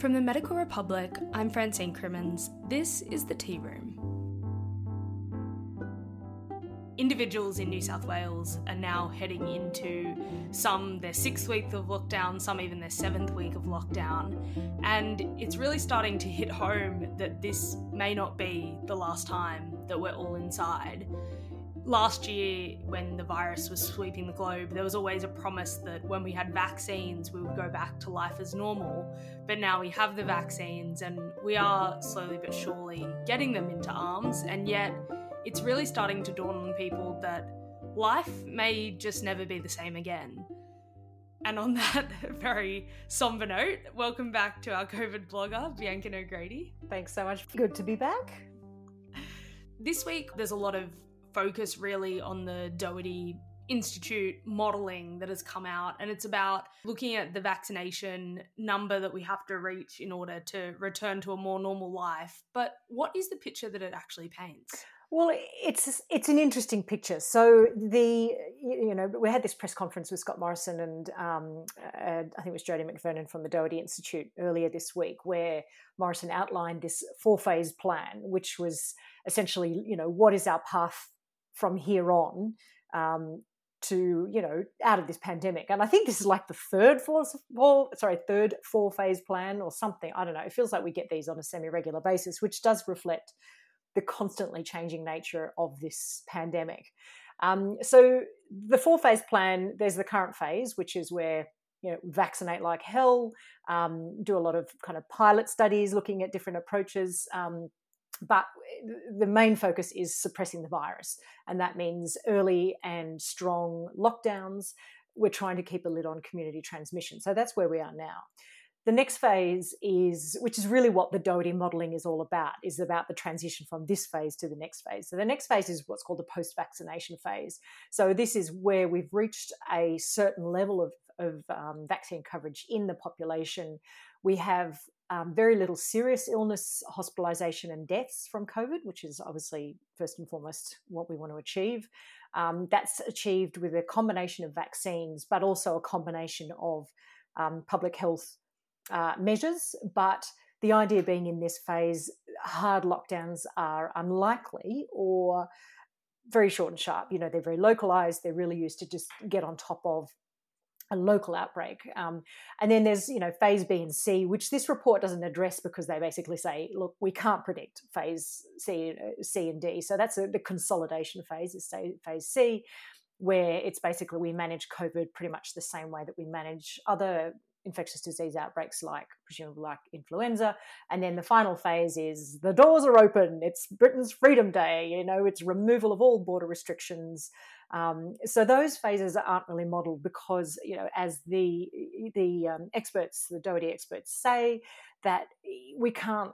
From the Medical Republic, I'm Francine Crimmins. This is the Tea Room. Individuals in New South Wales are now heading into some their sixth week of lockdown, some even their seventh week of lockdown. And it's really starting to hit home that this may not be the last time that we're all inside last year, when the virus was sweeping the globe, there was always a promise that when we had vaccines, we would go back to life as normal. But now we have the vaccines and we are slowly but surely getting them into arms. And yet, it's really starting to dawn on people that life may just never be the same again. And on that very somber note, welcome back to our COVID blogger, Bianca Nogrady. Thanks so much. Good to be back. This week, there's a lot of focus really on the Doherty Institute modeling that has come out, and it's about looking at the vaccination number that we have to reach in order to return to a more normal life. But what is the picture that it actually paints? Well, it's it's an interesting picture. So the you know we had this press conference with Scott Morrison and um, uh, I think it was Jodie McVernon from the Doherty Institute earlier this week, where Morrison outlined this four phase plan, which was essentially you know what is our path from here on um, to you know out of this pandemic. And i think this is like the third four, sorry third four phase plan or something. I don't know. It feels like we get these on a semi-regular basis which does reflect the constantly changing nature of this pandemic. Um, so the four phase plan there's the current phase which is where you know vaccinate like hell um, do a lot of kind of pilot studies looking at different approaches um, but eh, the main focus is suppressing the virus. And that means early and strong lockdowns. We're trying to keep a lid on community transmission. So that's where we are now. The next phase is, which is really what the Doherty modeling is all about, is about the transition from this phase to the next phase. So the next phase is what's called the post vaccination phase. So this is where we've reached a certain level of, of um, vaccine coverage in the population. We have um, very little serious illness, hospitalisation, and deaths from COVID, which is obviously first and foremost what we want to achieve. Um, that's achieved with a combination of vaccines, but also a combination of um, public health uh, measures. But the idea being in this phase, hard lockdowns are unlikely or very short and sharp. You know, they're very localized. They're really used to just get on top of a local outbreak. Um, and then there's, you know, phase B and C, which this report doesn't address because they basically say, look, we can't predict phase C, uh, C and D. So that's a, the consolidation phase is phase C, where it's basically we manage COVID pretty much the same way that we manage other infectious disease outbreaks like presumably like influenza. And then the final phase is the doors are open. It's britain's freedom day you know it's removal of all border restrictions. Um, so those phases aren't really modeled because you know as the the um, experts the doherty experts say that we can't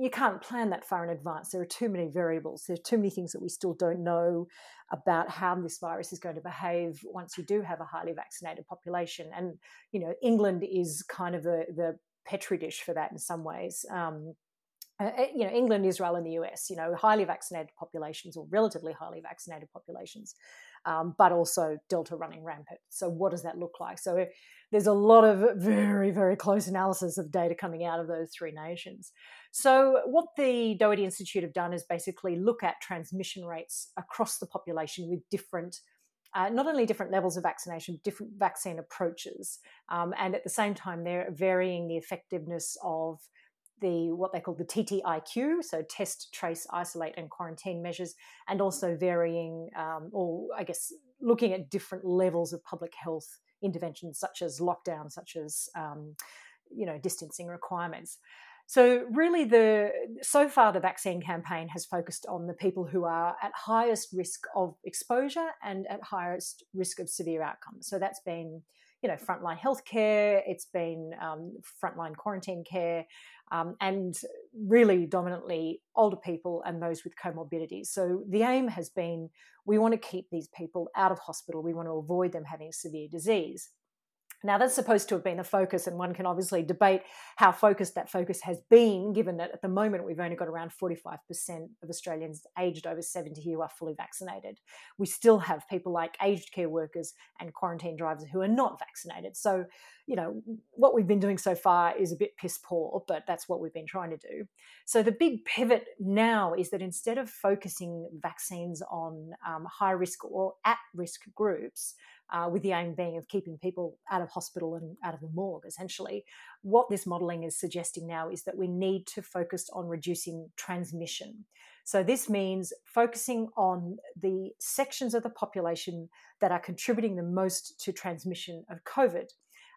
you can't plan that far in advance. There are too many variables. There are too many things that we still don't know about how this virus is going to behave once you do have a highly vaccinated population. And you know, England is kind of the the petri dish for that in some ways. Um, uh, eh, you know, England, Israel, and the US, you know, highly vaccinated populations or relatively highly vaccinated populations, um, but also Delta running rampant. So, what does that look like? So, there's a lot of very, very close analysis of data coming out of those three nations. So, what the Doherty Institute have done is basically look at transmission rates across the population with different uh, not only different levels of vaccination, different vaccine approaches, um, and at the same time, they're varying the effectiveness of the what they call the TTIQ, so test, trace, isolate, and quarantine measures, and also varying, um, or I guess looking at different levels of public health interventions, such as lockdown, such as um, you know distancing requirements. So really, the so far the vaccine campaign has focused on the people who are at highest risk of exposure and at highest risk of severe outcomes. So that's been you know frontline healthcare, it's been um, frontline quarantine care, um, and really dominantly older people and those with comorbidities. So the aim has been we want to keep these people out of hospital. We want to avoid them having severe disease. Now, that's supposed to have been the focus, and one can obviously debate how focused that focus has been, given that at the moment we've only got around 45% of Australians aged over 70 who are fully vaccinated. We still have people like aged care workers and quarantine drivers who are not vaccinated. So, you know, what we've been doing so far is a bit piss poor, but that's what we've been trying to do. So, the big pivot now is that instead of focusing vaccines on um, high risk or at risk groups, uh, with the aim being of keeping people out of hospital and out of the morgue, essentially. What this modelling is suggesting now is that we need to focus on reducing transmission. So, this means focusing on the sections of the population that are contributing the most to transmission of COVID.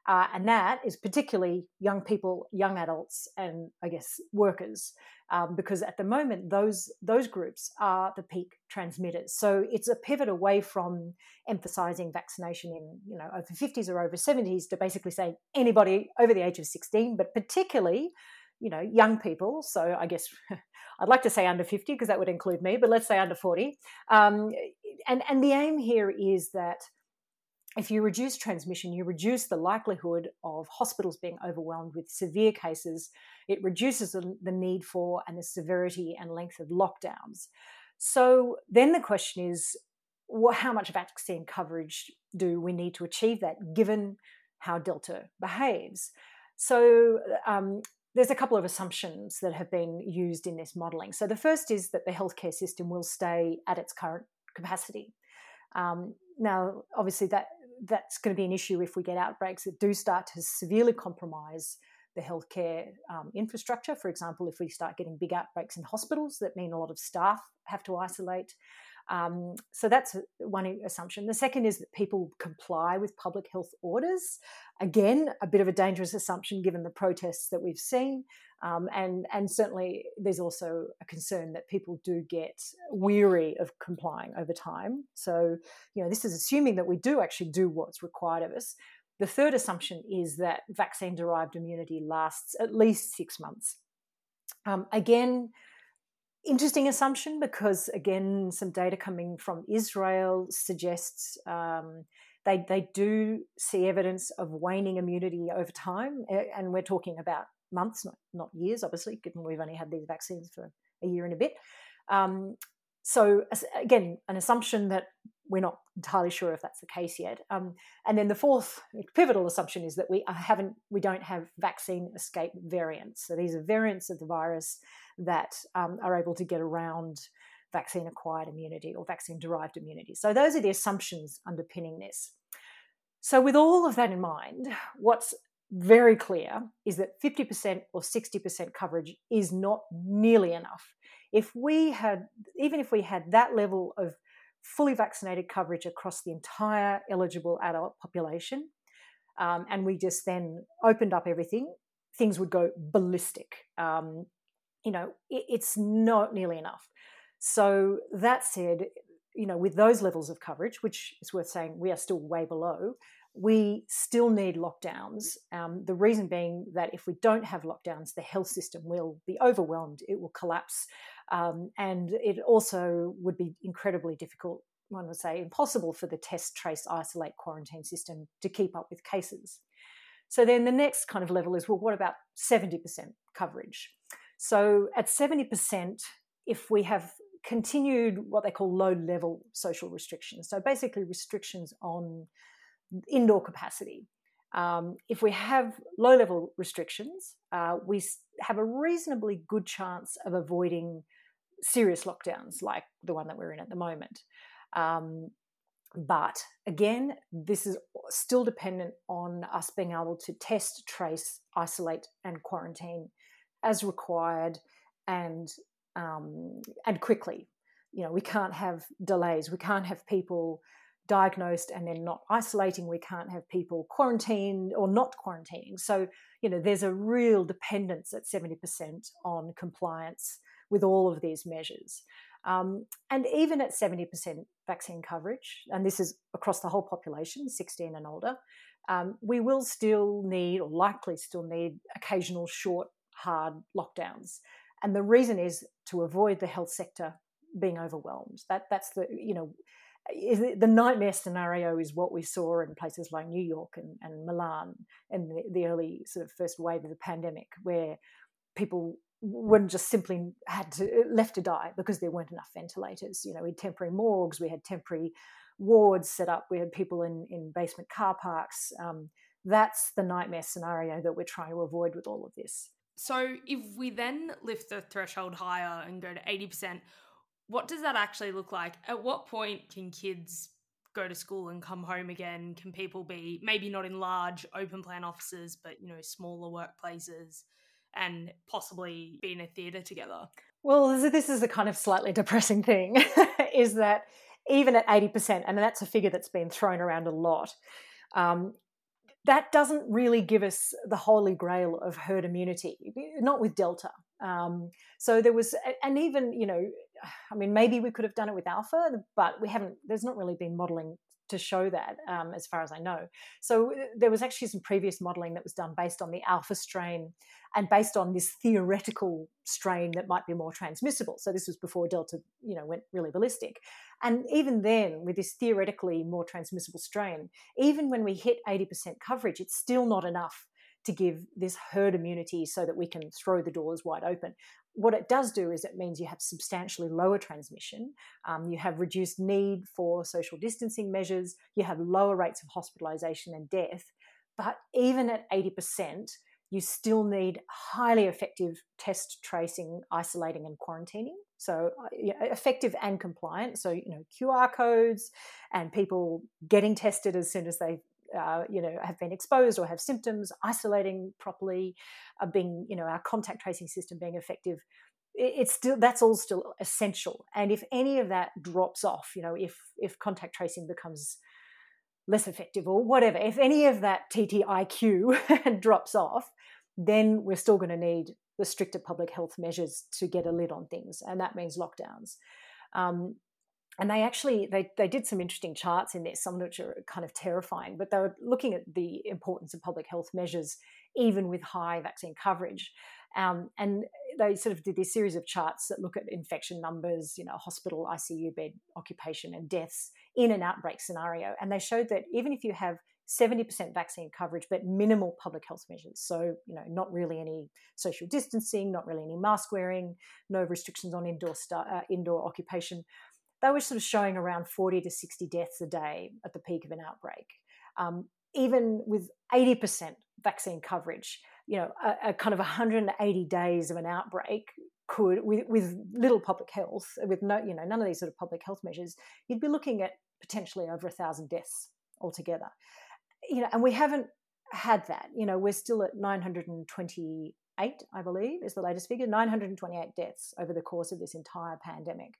Uh, and that is particularly young people, young adults, and I guess workers, um, because at the moment those those groups are the peak transmitters. So it's a pivot away from emphasising vaccination in you know over 50s or over 70s to basically saying anybody over the age of 16, but particularly you know young people. So I guess I'd like to say under 50 because that would include me, but let's say under 40. Um, and and the aim here is that if you reduce transmission, you reduce the likelihood of hospitals being overwhelmed with severe cases. It reduces the, the, need for and the severity and length of lockdowns. So then the question is well, how much vaccine coverage do we need to achieve that given how Delta behaves? So um, there's a couple of assumptions that have been used in this modelling. So the first is that the healthcare system will stay at its current capacity. Um, now, obviously, that that's going to be an issue if we get outbreaks that do start to severely compromise the healthcare um, infrastructure. For example, if we start getting big outbreaks in hospitals that mean a lot of staff have to isolate. Um, so that's one assumption. The second is that people comply with public health orders. Again, a bit of a dangerous assumption given the protests that we've seen. Um, and, and certainly there's also a concern that people do get weary of complying over time. So, you know, this is assuming that we do actually do what's required of us. The third assumption is that vaccine derived immunity lasts at least six months. Um, again, interesting assumption because again some data coming from israel suggests um, they, they do see evidence of waning immunity over time and we're talking about months not, not years obviously given we've only had these vaccines for a year and a bit. Um, so again an assumption that we're not entirely sure if that's the case yet um, and then the fourth pivotal assumption is that we haven't we don't have vaccine escape variants so these are variants of the virus that um, are able to get around vaccine acquired immunity or vaccine derived immunity. So, those are the assumptions underpinning this. So, with all of that in mind, what's very clear is that 50% or 60% coverage is not nearly enough. If we had, even if we had that level of fully vaccinated coverage across the entire eligible adult population, um, and we just then opened up everything, things would go ballistic. Um, you know, it, it's not nearly enough. So that said, you know, with those levels of coverage, which is worth saying we are still way below, we still need lockdowns. Um, the reason being that if we don't have lockdowns, the health system will be overwhelmed, it will collapse, um, and it also would be incredibly difficult. One would say impossible for the test, trace, isolate, quarantine system to keep up with cases. So then the next kind of level is well, what about 70% coverage? So at 70%, if we have continued what they call low level social restrictions, so basically restrictions on indoor capacity, um, if we have low level restrictions, uh, we have a reasonably good chance of avoiding serious lockdowns like the one that we're in at the moment. Um, but again, this is still dependent on us being able to test, trace, isolate, and quarantine as required and um, and quickly. You know, we can't have delays. We can't have people diagnosed and then not isolating. We can't have people quarantined or not quarantining. So, you know, there's a real dependence at 70% on compliance with all of these measures. Um, and even at 70% vaccine coverage, and this is across the whole population, 16 and older, um, we will still need or likely still need occasional short hard lockdowns. And the reason is to avoid the health sector being overwhelmed. That that's the you know, the nightmare scenario is what we saw in places like New York and, and Milan in the, the, early sort of first wave of the pandemic, where people weren't just simply had to left to die because there weren't enough ventilators. You know, we had temporary morgues, we had temporary wards set up, we had people in, in basement car parks. Um, that's the nightmare scenario that we're trying to avoid with all of this. So, if we then lift the threshold higher and go to 80%, what does that actually look like? At what point can kids go to school and come home again? Can people be maybe not in large open plan offices, but you know, smaller workplaces and possibly be in a theatre together? Well, this is a kind of slightly depressing thing is that even at 80%, and that's a figure that's been thrown around a lot, um, that doesn't really give us the holy grail of herd immunity, not with Delta. Um, so there was, and even, you know, I mean, maybe we could have done it with Alpha, but we haven't, there's not really been modeling to show that, um, as far as I know. So uh, there was actually some previous modeling that was done based on the Alpha strain and based on this theoretical strain that might be more transmissible. So this was before Delta, you know, went really ballistic. And even then, with this theoretically more transmissible strain, even when we hit 80% coverage, it's still not enough to give this herd immunity so that we can throw the doors wide open. What it does do is it means you have substantially lower transmission, um, you have reduced need for social distancing measures, you have lower rates of hospitalisation and death. But even at 80%, you still need highly effective test tracing, isolating, and quarantining. So uh, effective and compliant. So you know QR codes and people getting tested as soon as they uh, you know have been exposed or have symptoms, isolating properly, uh, being you know our contact tracing system being effective. It's still that's all still essential. And if any of that drops off, you know if if contact tracing becomes less effective or whatever, if any of that TTIQ drops off, then we're still going to need the stricter public health measures to get a lid on things, and that means lockdowns. Um, and they actually they, they did some interesting charts in this some of which are kind of terrifying but they were looking at the importance of public health measures even with high vaccine coverage um, and they sort of did this series of charts that look at infection numbers you know hospital icu bed occupation and deaths in an outbreak scenario and they showed that even if you have 70% vaccine coverage, but minimal public health measures. So, you know, not really any social distancing, not really any mask wearing, no restrictions on indoor uh, indoor occupation. They were sort of showing around 40 to 60 deaths a day at the peak of an outbreak. Um, even with 80% vaccine coverage, you know, a, a, kind of 180 days of an outbreak could, with, with little public health, with no, you know, none of these sort of public health measures, you'd be looking at potentially over a thousand deaths altogether you know, and we haven't had that. You know, we're still at 928, I believe, is the latest figure 928 deaths over the course of this entire pandemic.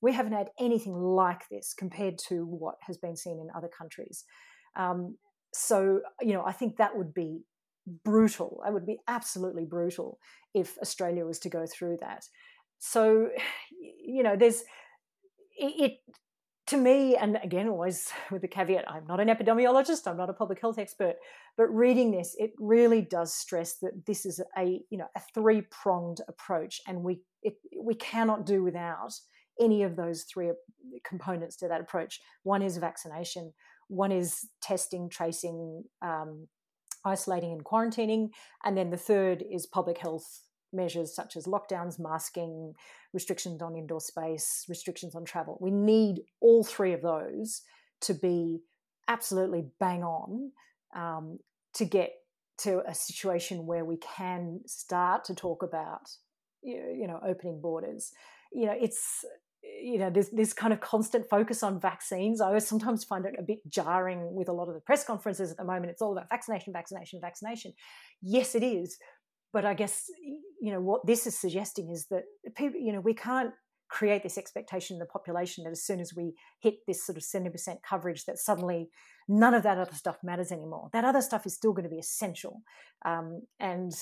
We haven't had anything like this compared to what has been seen in other countries. Um, so, you know, I think that would be brutal. It would be absolutely brutal if Australia was to go through that. So, you know, there's it, to me, and again, always with the caveat, I'm not an epidemiologist, I'm not a public health expert, but reading this, it really does stress that this is a you know a three pronged approach, and we it, we cannot do without any of those three components to that approach. One is vaccination, one is testing, tracing, um, isolating, and quarantining, and then the third is public health measures such as lockdowns, masking, restrictions on indoor space, restrictions on travel. We need all three of those to be absolutely bang on um, to get to a situation where we can start to talk about you know opening borders you know it's you know there's this kind of constant focus on vaccines. I sometimes find it a bit jarring with a lot of the press conferences at the moment. It's all about vaccination vaccination vaccination. Yes it is. But I guess you know what this is suggesting is that people, you know, we can't create this expectation in the population that as soon as we hit this sort of 70% coverage that suddenly none of that other stuff matters anymore. That other stuff is still going to be essential. Um, and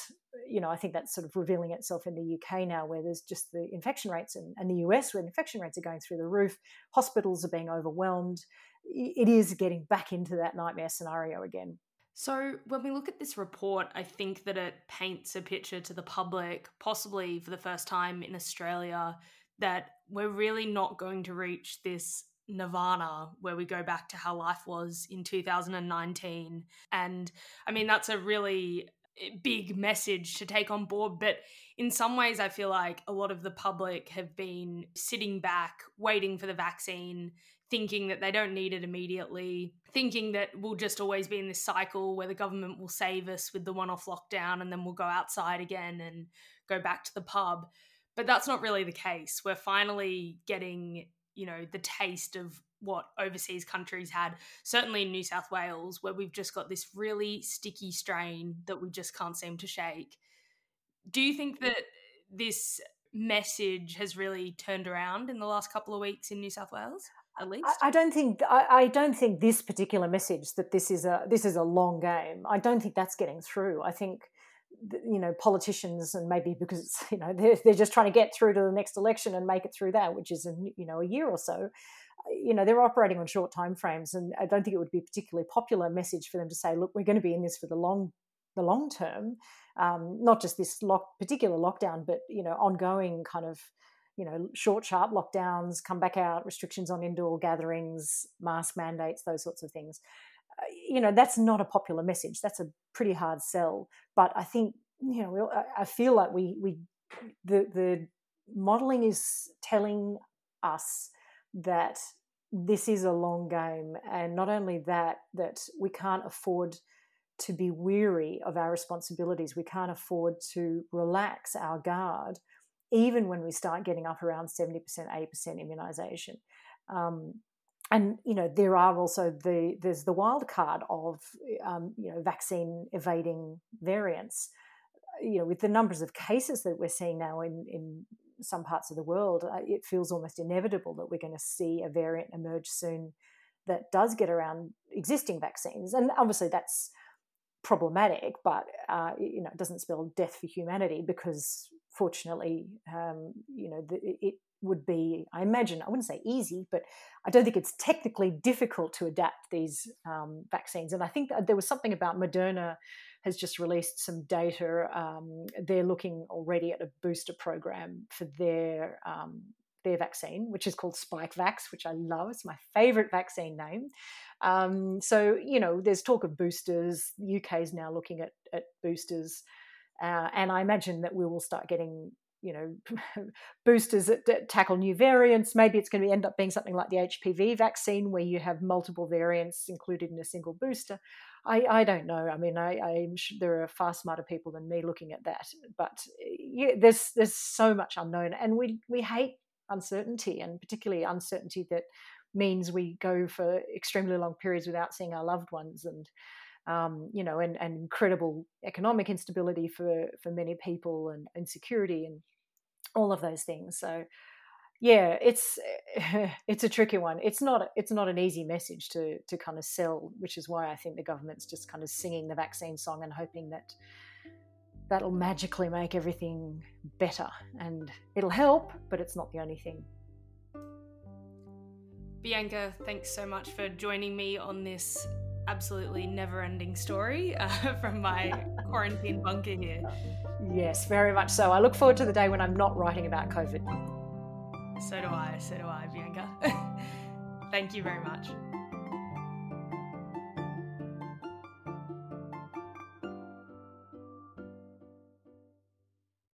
you know i think that's sort of revealing itself in the uk now where there's just the infection rates and, and the us where infection rates are going through the roof. Hospitals are being overwhelmed. It is getting back into that nightmare scenario again. So, when we look at this report, I think that it paints a picture to the public, possibly for the first time in Australia, that we're really not going to reach this nirvana where we go back to how life was in 2019 and i mean that's a really eh, big message to take on board but in some ways i feel like a lot of the public have been sitting back waiting for the vaccine thinking that they don't need it immediately thinking that we'll just always be in this cycle where the government will save us with the one off lockdown and then we'll go outside again and go back to the pub but that's not really the case. We're finally getting you know the taste of what overseas countries had certainly in new south wales where we've just got this really sticky strain that we just can't seem to shake. Do you think that this message has really turned around in the last couple of weeks in new south wales at least? I, I don't think I, I, don't think this particular message that this is a this is a long game i don't think that's getting through. I think you know politicians and maybe because you know they're, they're just trying to get through to the next election and make it through that which is a, you know a year or so you know they're operating on short time frames and i don't think it would be a particularly popular message for them to say look we're going to be in this for the long the long term um, not just this lock, particular lockdown but you know ongoing kind of you know short sharp lockdowns come back out restrictions on indoor gatherings mask mandates those sorts of things you know that's not a popular message. That's a pretty hard sell. But i think you know i feel like we we the the modeling is telling us that this is a long game. And not only that that we can't afford to be weary of our responsibilities. We can't afford to relax our guard even when we start getting up around 70% 80% immunization. Um, and you know there are also the there's the wild card of um, you know vaccine evading variants. You know with the numbers of cases that we're seeing now in in some parts of the world uh, it feels almost inevitable that we're going to see a variant emerge soon that does get around existing vaccines. And obviously that's problematic but uh, you know it doesn't spell death for humanity because fortunately um, you know the, it would be, I imagine, I wouldn't say easy, but I don't think it's technically difficult to adapt these um, vaccines. And I think there was something about Moderna has just released some data. Um, they're looking already at a booster program for their um, their vaccine, which is called Spikevax, which I love. It's my favorite vaccine name. Um, so you know, there's talk of boosters. The UK is now looking at at boosters. Uh, and I imagine that we will start getting you know boosters that, that, tackle new variants. Maybe it's going to end up being something like the hpv vaccine where you have multiple variants included in a single booster. I, I don't know. I mean I, i'm sure there are far smarter people than me looking at that but yeah, there's there's so much unknown and we we hate uncertainty and particularly uncertainty that means we go for extremely long periods without seeing our loved ones and um, you know, and, and incredible economic instability for for many people and insecurity and all of those things. So yeah, it's eh, it's a tricky one. It's not it's not an easy message to to kind of sell, which is why I think the government's just kind of singing the vaccine song and hoping that that'll magically make everything better. And it'll help, but it's not the only thing. Bianca, thanks so much for joining me on this absolutely never ending story uh, from my quarantine bunker here. Yes, very much so. I look forward to the day when I'm not writing about COVID. So do I, so do I, Bianca. Thank you very much.